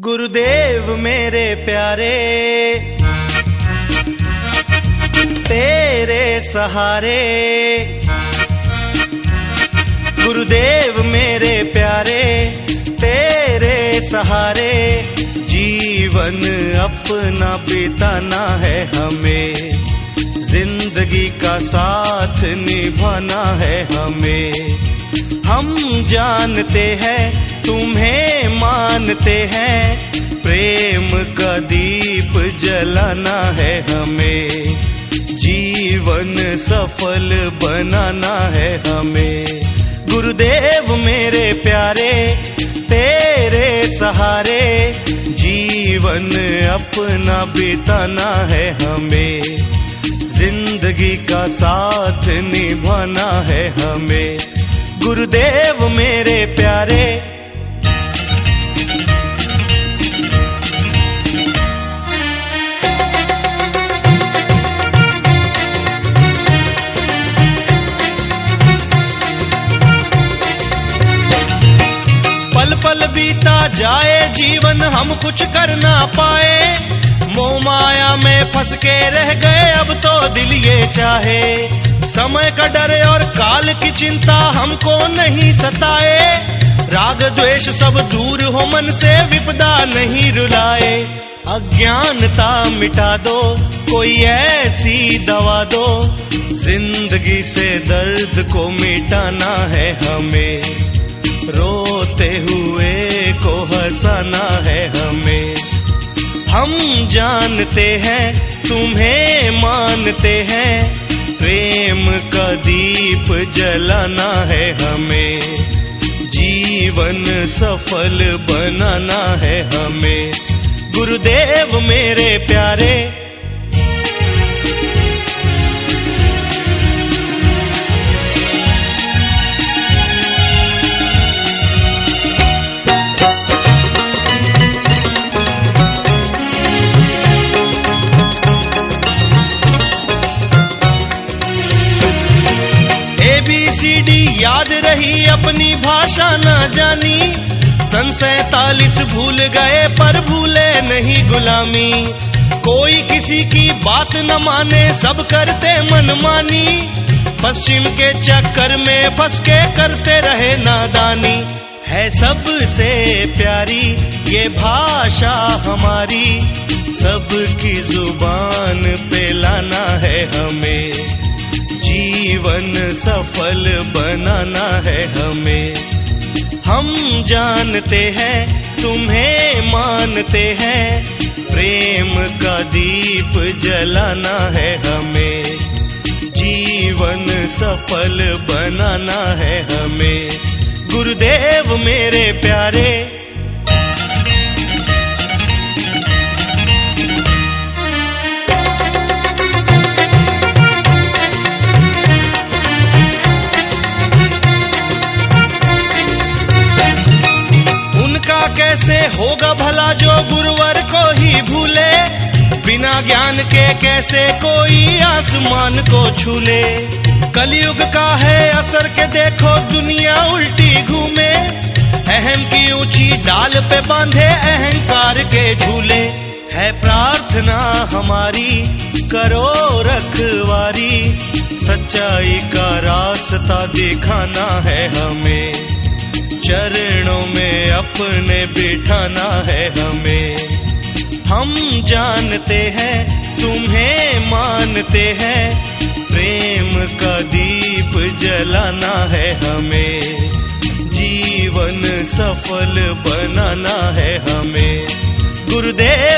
गुरुदेव मेरे प्यारे, तेरे सहारे। गुरुदेव मेरे प्यारे, तेरे सहारे। जीवन अपना बिताना है हमें, ज़िंदगी का साथ निभाना है हमें। हम जानते हैं, तुम्हें मानते हैं। प्रेम का दीप जलाना है हमें। जीवन सफल बनाना है हमें। गुरुदेव मेरे प्यारे, तेरे सहारे। जीवन अपना बिताना है हमें। ज़िंदगी का साथ निभाना है हमें। गुरुदेव मेरे प्यारे। पल पल बीता जाए, जीवन हम कुछ कर ना पाए। मोह माया में फंस के रह गए, अब तो दिल ये चाहे। समय का डर और काल की चिंता हमको नहीं सताए। राग द्वेष सब दूर हो मन से विपदा नहीं रुलाए। अज्ञानता मिटा दो, कोई ऐसी दवा दो। ज़िंदगी से दर्द को मिटाना है हमें। रोते हुए को हंसाना है हमें। हम जानते हैं, तुम्हें मानते हैं। प्रेम का दीप जलाना है हमें। जीवन सफल बनाना है हमें। गुरुदेव मेरे प्यारे रही अपनी भाषा न जानी। सन सैतालीस भूल गए, पर भूले नहीं गुलामी। कोई किसी की बात न माने, सब करते मनमानी पश्चिम के चक्कर में फंस के करते रहे नादानी। है सबसे प्यारी, ये भाषा हमारी। सबकी सफल बनाना है हमें। हम जानते हैं, तुम्हें मानते हैं। प्रेम का दीप जलाना है हमें। जीवन सफल बनाना है हमें। गुरुदेव मेरे प्यारे कैसे होगा भला जो गुरुवर को ही भूले? बिना ज्ञान के कैसे कोई आसमान को छूले? कलयुग का है असर के देखो, दुनिया उल्टी घूमे। अहम की ऊँची डाल पे बांधे अहंकार के झूले। है प्रार्थना हमारी, करो रखवारी। सच्चाई का रास्ता दिखाना है हमें। चरणों में अपने बिठाना है हमें। हम जानते हैं, तुम्हें मानते हैं, प्रेम का दीप जलाना है हमें। जीवन सफल बनाना है हमें। गुरुदेव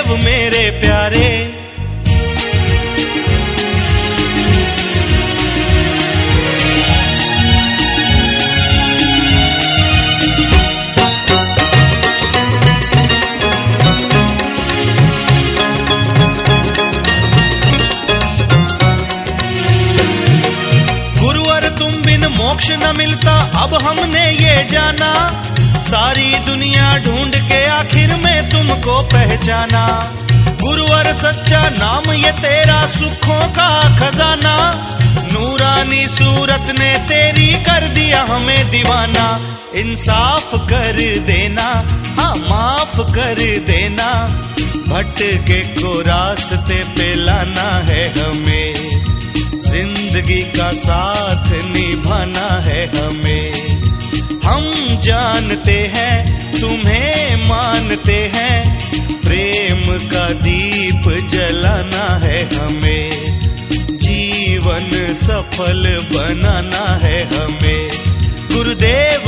मोक्ष न मिलता, अब हमने ये जाना। सारी दुनिया ढूंढ के आखिर में तुमको पहचाना। गुरुवर सच्चा नाम, ये तेरा सुखों का खजाना। नूरानी सूरत ने तेरी कर दिया हमें दीवाना। इंसाफ कर देना हाँ माफ़ कर देना। भटके को रास्ते पे लाना है हमें। ज़िंदगी का साथ निभाना है हमें। हम जानते हैं, तुम्हें मानते हैं, प्रेम का दीप जलाना है हमें। जीवन सफल बनाना है हमें। गुरुदेव